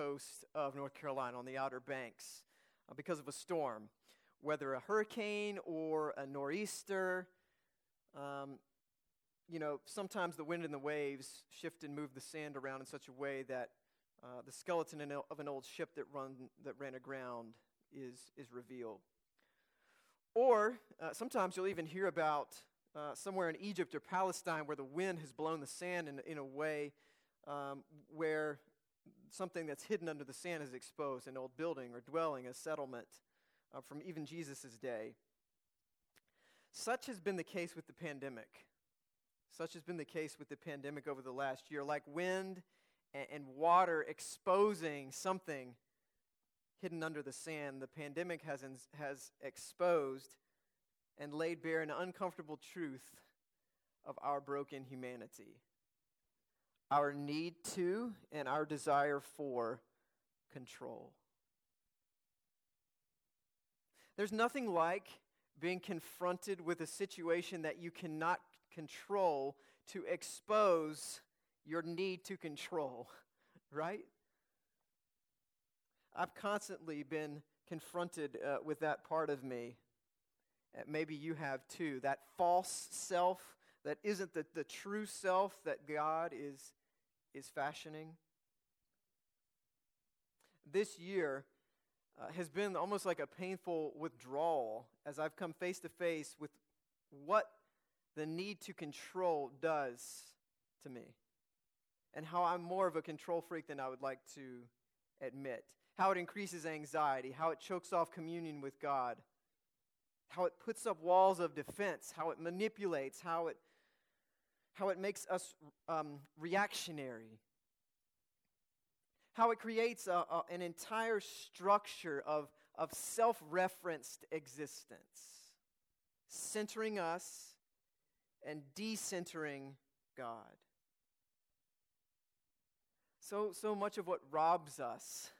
coast of North Carolina on the Outer Banks uh, because of a storm, whether a hurricane or a nor'easter. Um, you know, sometimes the wind and the waves shift and move the sand around in such a way that uh, the skeleton of an old ship that, run, that ran aground is, is revealed. Or uh, sometimes you'll even hear about uh, somewhere in Egypt or Palestine where the wind has blown the sand in, in a way um, where something that's hidden under the sand is exposed an old building or dwelling, a settlement uh, from even Jesus' day. Such has been the case with the pandemic. Such has been the case with the pandemic over the last year. Like wind and, and water exposing something hidden under the sand, the pandemic has, has exposed and laid bare an uncomfortable truth of our broken humanity. Our need to and our desire for control. There's nothing like being confronted with a situation that you cannot control to expose your need to control, right? I've constantly been confronted uh, with that part of me. Maybe you have too. That false self that isn't the, the true self that God is, is fashioning. This year uh, has been almost like a painful withdrawal as I've come face to face with what the need to control does to me and how I'm more of a control freak than I would like to admit. How it increases anxiety, how it chokes off communion with God, how it puts up walls of defense, how it manipulates, how it, how it makes us um, reactionary, how it creates a, a, an entire structure of, of self referenced existence, centering us and decentering God. So, so much of what robs us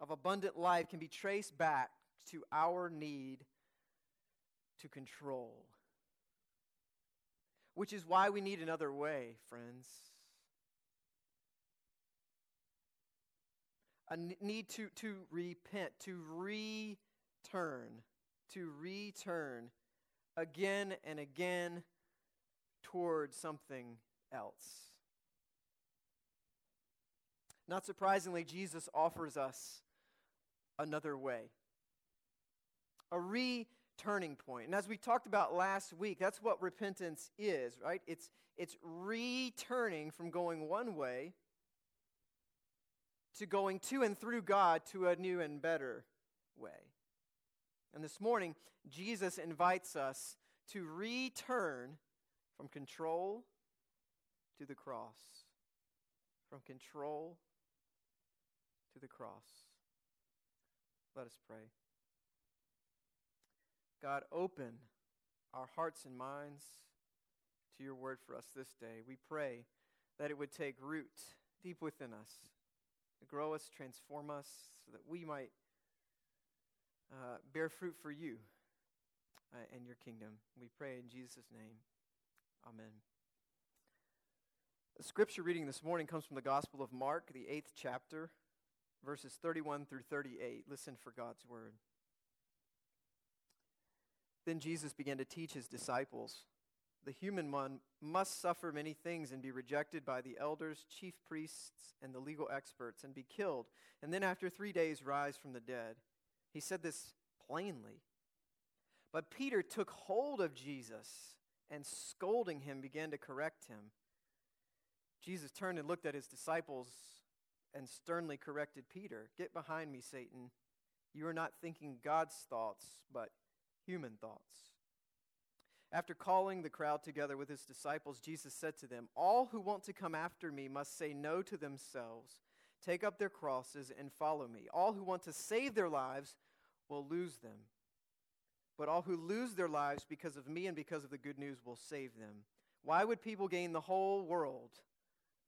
of abundant life can be traced back to our need to control. Which is why we need another way, friends. A need to, to repent, to return, to return again and again toward something else. Not surprisingly, Jesus offers us another way a returning point. And as we talked about last week, that's what repentance is, right? It's, it's returning from going one way to going to and through God to a new and better way. And this morning, Jesus invites us to return from control to the cross. From control to the cross. Let us pray. God, open our hearts and minds to your word for us this day. We pray that it would take root deep within us, grow us, transform us, so that we might uh, bear fruit for you uh, and your kingdom. We pray in Jesus' name. Amen. The scripture reading this morning comes from the Gospel of Mark, the eighth chapter verses 31 through 38. Listen for God's word. Then Jesus began to teach his disciples The human one must suffer many things and be rejected by the elders, chief priests, and the legal experts, and be killed, and then after three days rise from the dead. He said this plainly. But Peter took hold of Jesus and, scolding him, began to correct him. Jesus turned and looked at his disciples and sternly corrected Peter Get behind me, Satan. You are not thinking God's thoughts, but human thoughts. After calling the crowd together with his disciples, Jesus said to them, All who want to come after me must say no to themselves, take up their crosses, and follow me. All who want to save their lives will lose them. But all who lose their lives because of me and because of the good news will save them. Why would people gain the whole world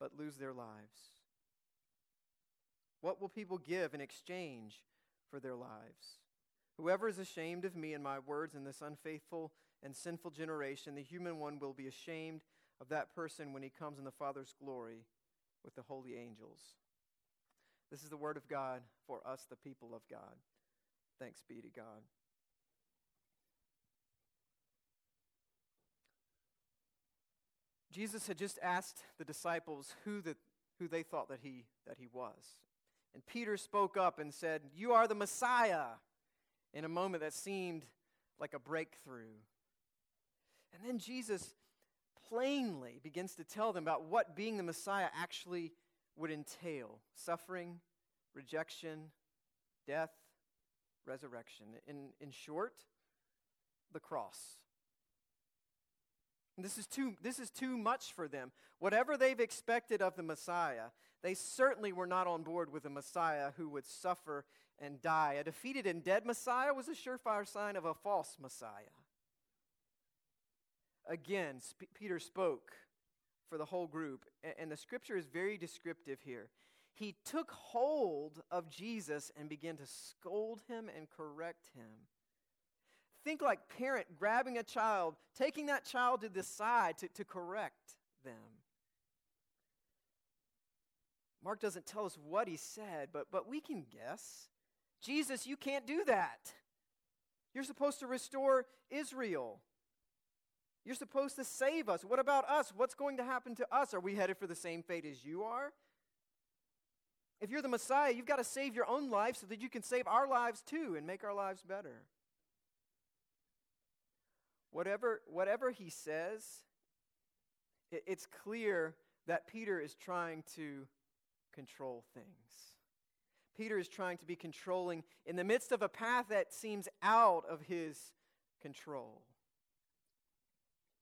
but lose their lives? What will people give in exchange for their lives? Whoever is ashamed of me and my words in this unfaithful and sinful generation, the human one will be ashamed of that person when he comes in the Father's glory with the holy angels. This is the word of God for us, the people of God. Thanks be to God. Jesus had just asked the disciples who, the, who they thought that he, that he was. And Peter spoke up and said, You are the Messiah, in a moment that seemed like a breakthrough. And then Jesus plainly begins to tell them about what being the Messiah actually would entail suffering, rejection, death, resurrection. In, in short, the cross. And this is, too, this is too much for them. Whatever they've expected of the Messiah, they certainly were not on board with a Messiah who would suffer and die. A defeated and dead Messiah was a surefire sign of a false Messiah. Again, Sp- Peter spoke for the whole group, and, and the scripture is very descriptive here. He took hold of Jesus and began to scold him and correct him. Think like parent grabbing a child, taking that child to the side to, to correct them. Mark doesn't tell us what he said, but, but we can guess. Jesus, you can't do that. You're supposed to restore Israel. You're supposed to save us. What about us? What's going to happen to us? Are we headed for the same fate as you are? If you're the Messiah, you've got to save your own life so that you can save our lives too and make our lives better. Whatever, whatever he says, it, it's clear that Peter is trying to control things. Peter is trying to be controlling in the midst of a path that seems out of his control.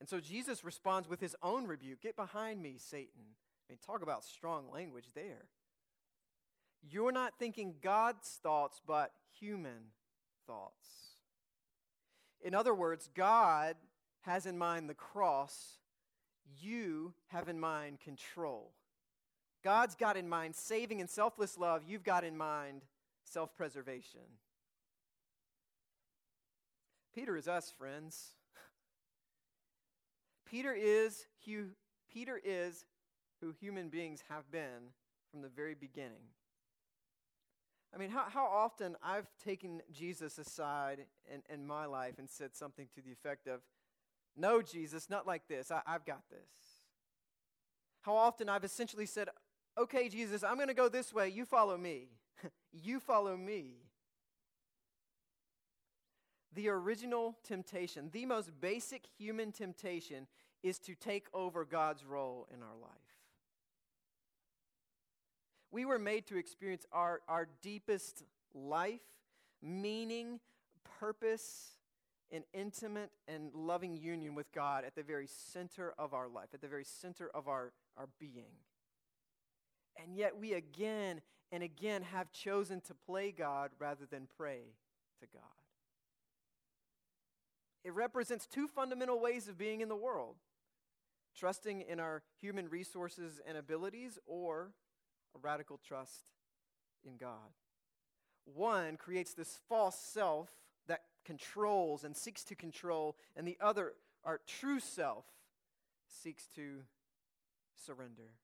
And so Jesus responds with his own rebuke Get behind me, Satan. I mean, talk about strong language there. You're not thinking God's thoughts, but human thoughts. In other words, God has in mind the cross, you have in mind control. God's got in mind saving and selfless love, you've got in mind self preservation. Peter is us, friends. Peter is who, Peter is who human beings have been from the very beginning. I mean, how, how often I've taken Jesus aside in, in my life and said something to the effect of, No, Jesus, not like this. I, I've got this. How often I've essentially said, Okay, Jesus, I'm going to go this way. You follow me. you follow me. The original temptation, the most basic human temptation, is to take over God's role in our life. We were made to experience our, our deepest life, meaning, purpose, and intimate and loving union with God at the very center of our life, at the very center of our, our being. And yet we again and again have chosen to play God rather than pray to God. It represents two fundamental ways of being in the world trusting in our human resources and abilities, or a radical trust in God. One creates this false self that controls and seeks to control, and the other, our true self, seeks to surrender.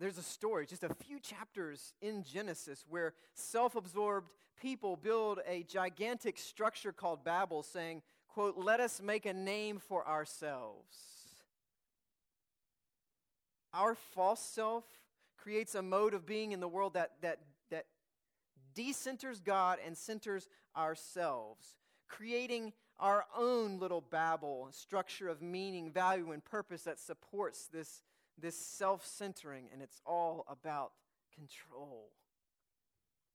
There's a story, just a few chapters in Genesis, where self absorbed people build a gigantic structure called Babel, saying, quote, let us make a name for ourselves. Our false self creates a mode of being in the world that, that, that decenters God and centers ourselves, creating our own little Babel structure of meaning, value, and purpose that supports this, this self centering, and it's all about control.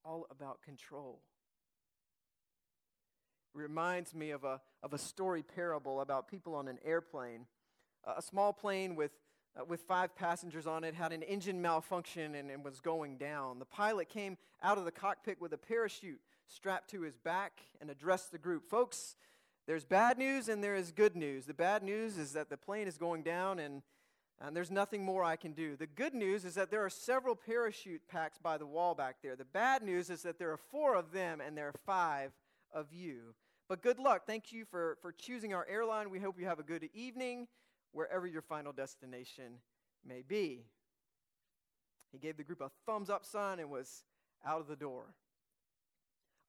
All about control reminds me of a, of a story parable about people on an airplane. A small plane with, uh, with five passengers on it had an engine malfunction and, and was going down. The pilot came out of the cockpit with a parachute strapped to his back and addressed the group. Folks, there's bad news and there is good news. The bad news is that the plane is going down and, and there's nothing more I can do. The good news is that there are several parachute packs by the wall back there. The bad news is that there are four of them and there are five of you. But good luck. Thank you for, for choosing our airline. We hope you have a good evening wherever your final destination may be. He gave the group a thumbs up sign and was out of the door.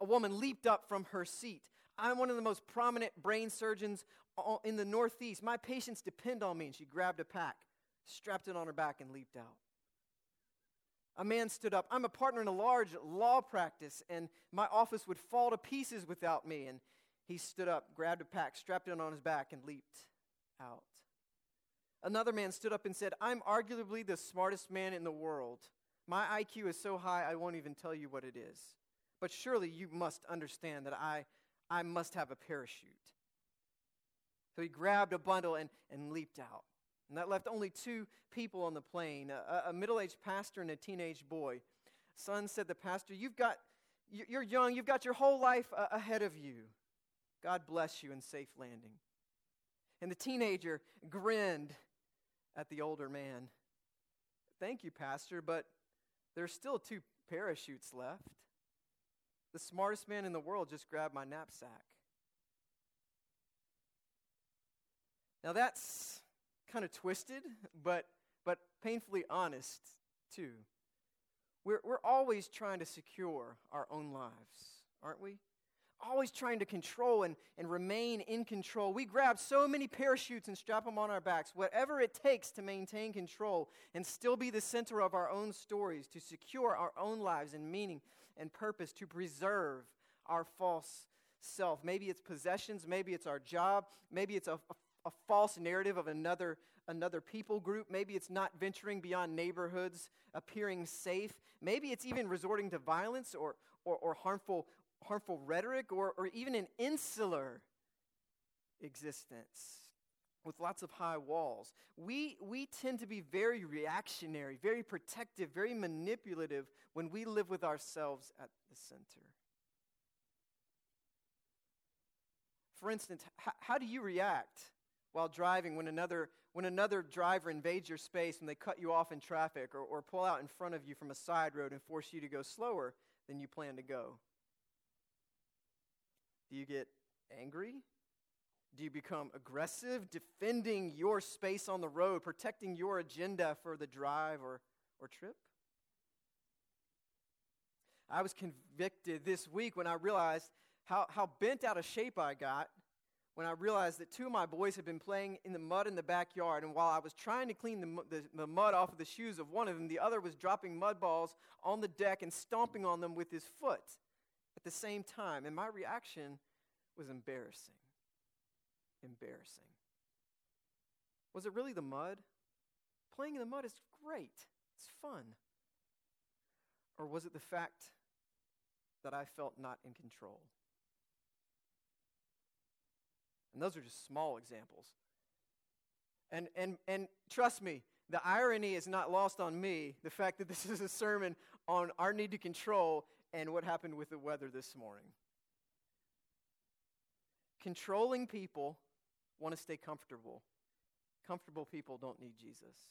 A woman leaped up from her seat. I'm one of the most prominent brain surgeons in the Northeast. My patients depend on me. And she grabbed a pack, strapped it on her back, and leaped out. A man stood up. I'm a partner in a large law practice, and my office would fall to pieces without me. And he stood up, grabbed a pack, strapped it on his back, and leaped out. Another man stood up and said, I'm arguably the smartest man in the world. My IQ is so high, I won't even tell you what it is. But surely you must understand that I, I must have a parachute. So he grabbed a bundle and, and leaped out. And that left only two people on the plane a, a middle aged pastor and a teenage boy. Son said, The pastor, you've got, you're young, you've got your whole life uh, ahead of you. God bless you and safe landing. And the teenager grinned at the older man. Thank you, Pastor, but there's still two parachutes left. The smartest man in the world just grabbed my knapsack. Now that's kind of twisted, but, but painfully honest, too. We're, we're always trying to secure our own lives, aren't we? always trying to control and, and remain in control. We grab so many parachutes and strap them on our backs, whatever it takes to maintain control and still be the center of our own stories, to secure our own lives and meaning and purpose, to preserve our false self. Maybe it's possessions, maybe it's our job, maybe it's a, a, a false narrative of another another people group. Maybe it's not venturing beyond neighborhoods, appearing safe. Maybe it's even resorting to violence or, or, or harmful harmful rhetoric or, or even an insular existence with lots of high walls. We, we tend to be very reactionary, very protective, very manipulative when we live with ourselves at the center. For instance, how, how do you react while driving when another, when another driver invades your space when they cut you off in traffic or, or pull out in front of you from a side road and force you to go slower than you plan to go? Do you get angry? Do you become aggressive, defending your space on the road, protecting your agenda for the drive or, or trip? I was convicted this week when I realized how, how bent out of shape I got when I realized that two of my boys had been playing in the mud in the backyard. And while I was trying to clean the, the, the mud off of the shoes of one of them, the other was dropping mud balls on the deck and stomping on them with his foot at the same time. And my reaction was embarrassing. Embarrassing. Was it really the mud? Playing in the mud is great, it's fun. Or was it the fact that I felt not in control? And those are just small examples. And, and, and trust me, the irony is not lost on me, the fact that this is a sermon on our need to control and what happened with the weather this morning. Controlling people want to stay comfortable. Comfortable people don't need Jesus.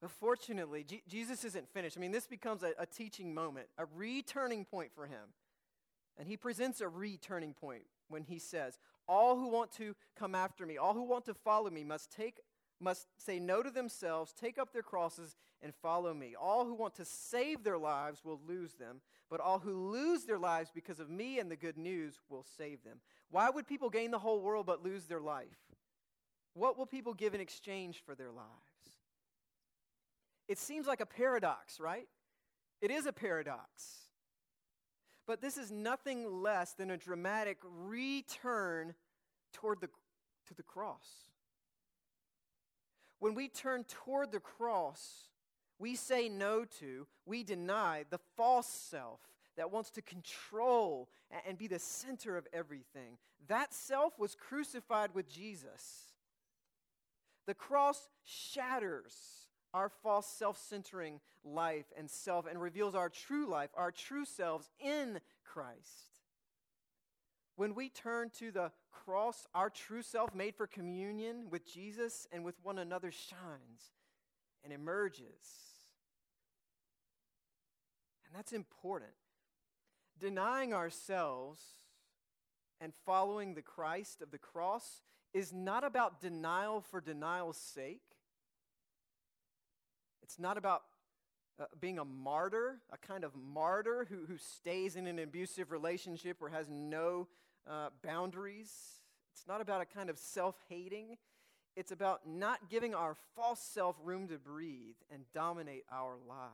But fortunately, G- Jesus isn't finished. I mean, this becomes a, a teaching moment, a returning point for him. And he presents a returning point when he says, All who want to come after me, all who want to follow me, must take must say no to themselves, take up their crosses, and follow me. All who want to save their lives will lose them, but all who lose their lives because of me and the good news will save them. Why would people gain the whole world but lose their life? What will people give in exchange for their lives? It seems like a paradox, right? It is a paradox. But this is nothing less than a dramatic return toward the, to the cross. When we turn toward the cross, we say no to, we deny the false self that wants to control and be the center of everything. That self was crucified with Jesus. The cross shatters our false self centering life and self and reveals our true life, our true selves in Christ. When we turn to the cross, our true self, made for communion with Jesus and with one another, shines and emerges. And that's important. Denying ourselves and following the Christ of the cross is not about denial for denial's sake. It's not about uh, being a martyr, a kind of martyr who, who stays in an abusive relationship or has no uh, boundaries. It's not about a kind of self hating. It's about not giving our false self room to breathe and dominate our lives.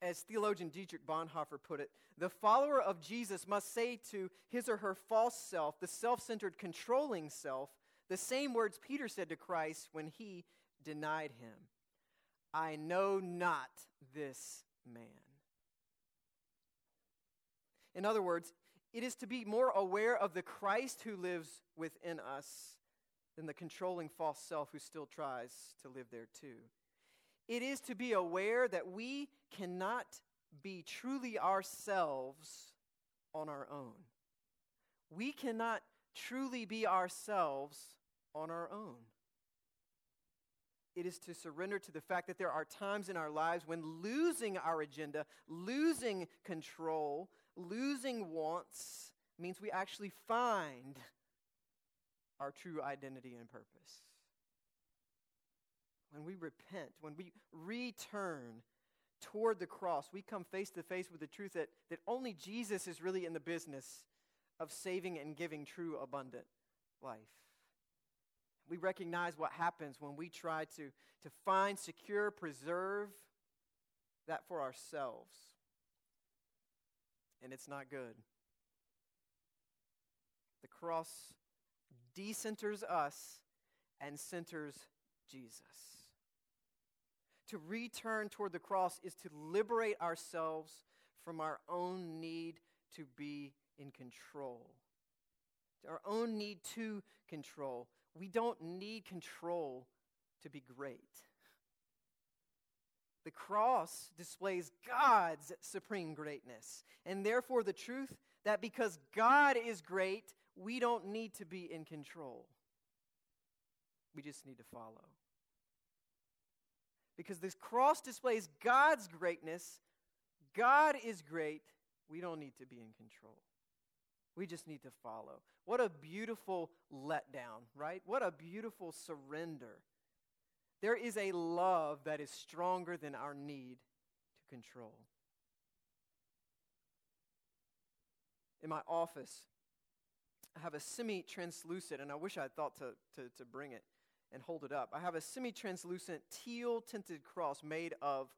As theologian Dietrich Bonhoeffer put it, the follower of Jesus must say to his or her false self, the self centered, controlling self, the same words Peter said to Christ when he denied him I know not this man. In other words, it is to be more aware of the Christ who lives within us than the controlling false self who still tries to live there too. It is to be aware that we cannot be truly ourselves on our own. We cannot truly be ourselves on our own. It is to surrender to the fact that there are times in our lives when losing our agenda, losing control, losing wants means we actually find our true identity and purpose. When we repent, when we return toward the cross, we come face to face with the truth that, that only Jesus is really in the business of saving and giving true abundant life. We recognize what happens when we try to, to find, secure, preserve that for ourselves. And it's not good. The cross decenters us and centers Jesus. To return toward the cross is to liberate ourselves from our own need to be in control, our own need to control. We don't need control to be great. The cross displays God's supreme greatness, and therefore the truth that because God is great, we don't need to be in control. We just need to follow. Because this cross displays God's greatness, God is great, we don't need to be in control. We just need to follow. What a beautiful letdown, right? What a beautiful surrender. There is a love that is stronger than our need to control. In my office, I have a semi translucent, and I wish I had thought to, to, to bring it and hold it up. I have a semi translucent teal tinted cross made of,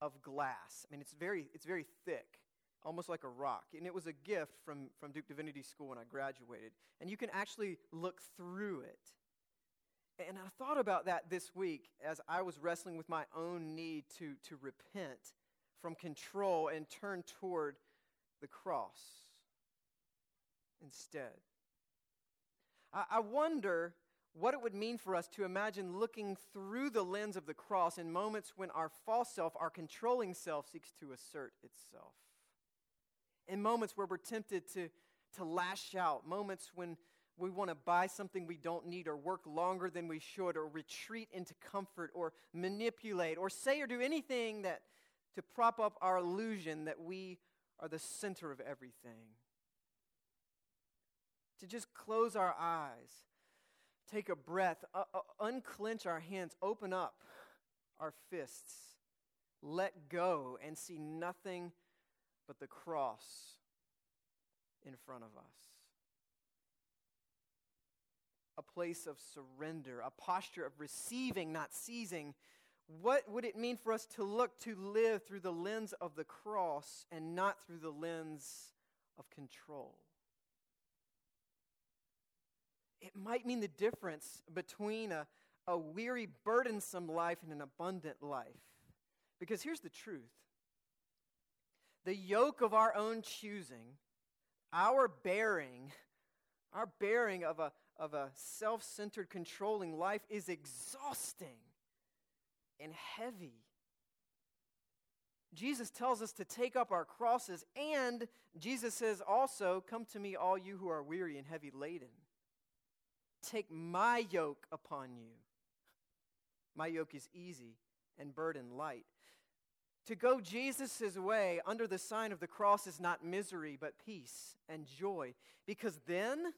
of glass. I mean, it's very, it's very thick almost like a rock. And it was a gift from, from Duke Divinity School when I graduated. And you can actually look through it. And I thought about that this week as I was wrestling with my own need to, to repent from control and turn toward the cross instead. I, I wonder what it would mean for us to imagine looking through the lens of the cross in moments when our false self, our controlling self, seeks to assert itself in moments where we're tempted to, to lash out, moments when we want to buy something we don't need or work longer than we should or retreat into comfort or manipulate or say or do anything that to prop up our illusion that we are the center of everything. To just close our eyes, take a breath, uh, uh, unclench our hands, open up our fists, let go, and see nothing but the cross in front of us. A place of surrender, a posture of receiving, not seizing. What would it mean for us to look to live through the lens of the cross and not through the lens of control? It might mean the difference between a, a weary, burdensome life and an abundant life. Because here's the truth the yoke of our own choosing, our bearing, our bearing of a, of a self centered, controlling life is exhausting and heavy. Jesus tells us to take up our crosses, and Jesus says also, Come to me, all you who are weary and heavy laden. Take my yoke upon you. My yoke is easy and burden light. To go Jesus' way under the sign of the cross is not misery, but peace and joy. Because then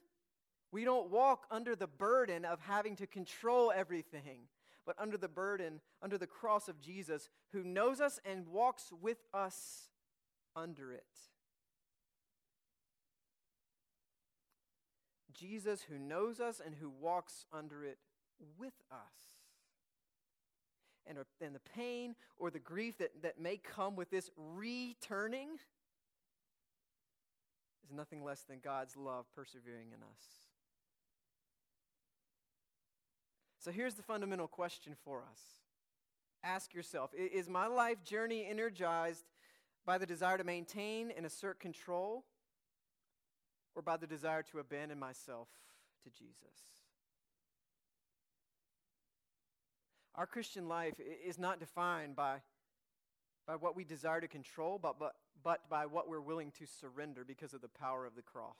we don't walk under the burden of having to control everything, but under the burden, under the cross of Jesus, who knows us and walks with us under it. Jesus, who knows us and who walks under it with us. And, and the pain or the grief that, that may come with this returning is nothing less than God's love persevering in us. So here's the fundamental question for us Ask yourself Is my life journey energized by the desire to maintain and assert control, or by the desire to abandon myself to Jesus? Our Christian life is not defined by, by what we desire to control, but, but, but by what we're willing to surrender because of the power of the cross.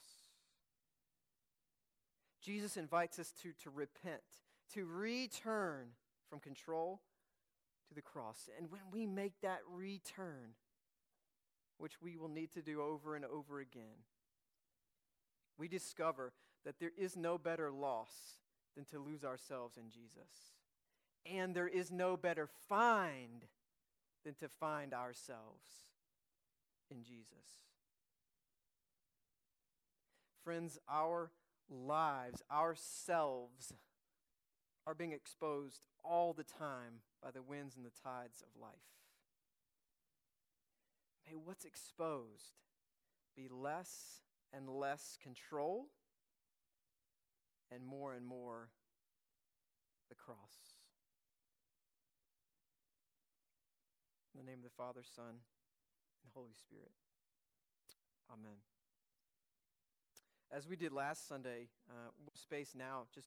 Jesus invites us to, to repent, to return from control to the cross. And when we make that return, which we will need to do over and over again, we discover that there is no better loss than to lose ourselves in Jesus. And there is no better find than to find ourselves in Jesus. Friends, our lives, ourselves, are being exposed all the time by the winds and the tides of life. May what's exposed be less and less control and more and more the cross. In the name of the Father, Son, and Holy Spirit. Amen. As we did last Sunday, uh, space now just